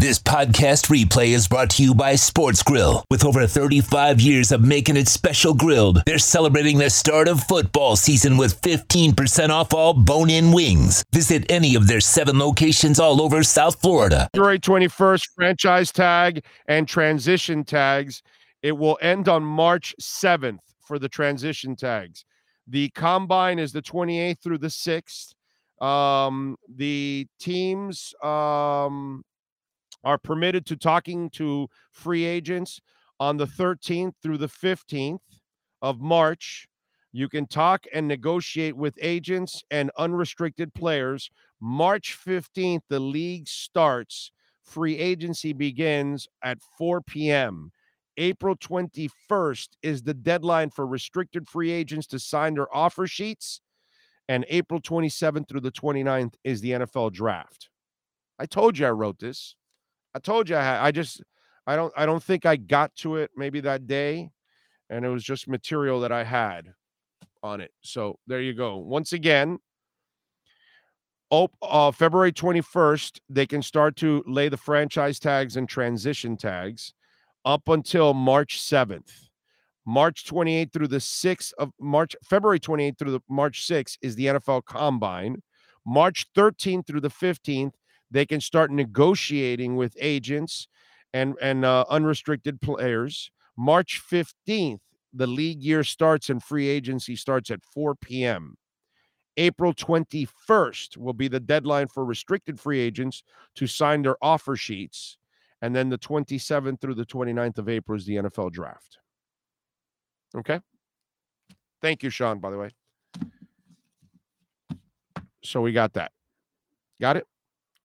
This podcast replay is brought to you by Sports Grill. With over 35 years of making it special grilled, they're celebrating the start of football season with 15% off all bone in wings. Visit any of their seven locations all over South Florida. February 21st, franchise tag and transition tags. It will end on March 7th for the transition tags. The combine is the 28th through the 6th. Um, the teams um, are permitted to talking to free agents on the 13th through the 15th of March. You can talk and negotiate with agents and unrestricted players. March 15th, the league starts. Free agency begins at 4 p.m. April 21st is the deadline for restricted free agents to sign their offer sheets and April 27th through the 29th is the NFL draft. I told you I wrote this. I told you I I just I don't I don't think I got to it maybe that day and it was just material that I had on it. So there you go. Once again, oh, uh, February 21st, they can start to lay the franchise tags and transition tags up until March 7th. March 28th through the 6th of March, February 28th through the March 6th is the NFL Combine. March 13th through the 15th, they can start negotiating with agents and and uh, unrestricted players. March 15th, the league year starts and free agency starts at 4 p.m. April 21st will be the deadline for restricted free agents to sign their offer sheets. And then the 27th through the 29th of April is the NFL draft. Okay. Thank you, Sean, by the way. So we got that. Got it?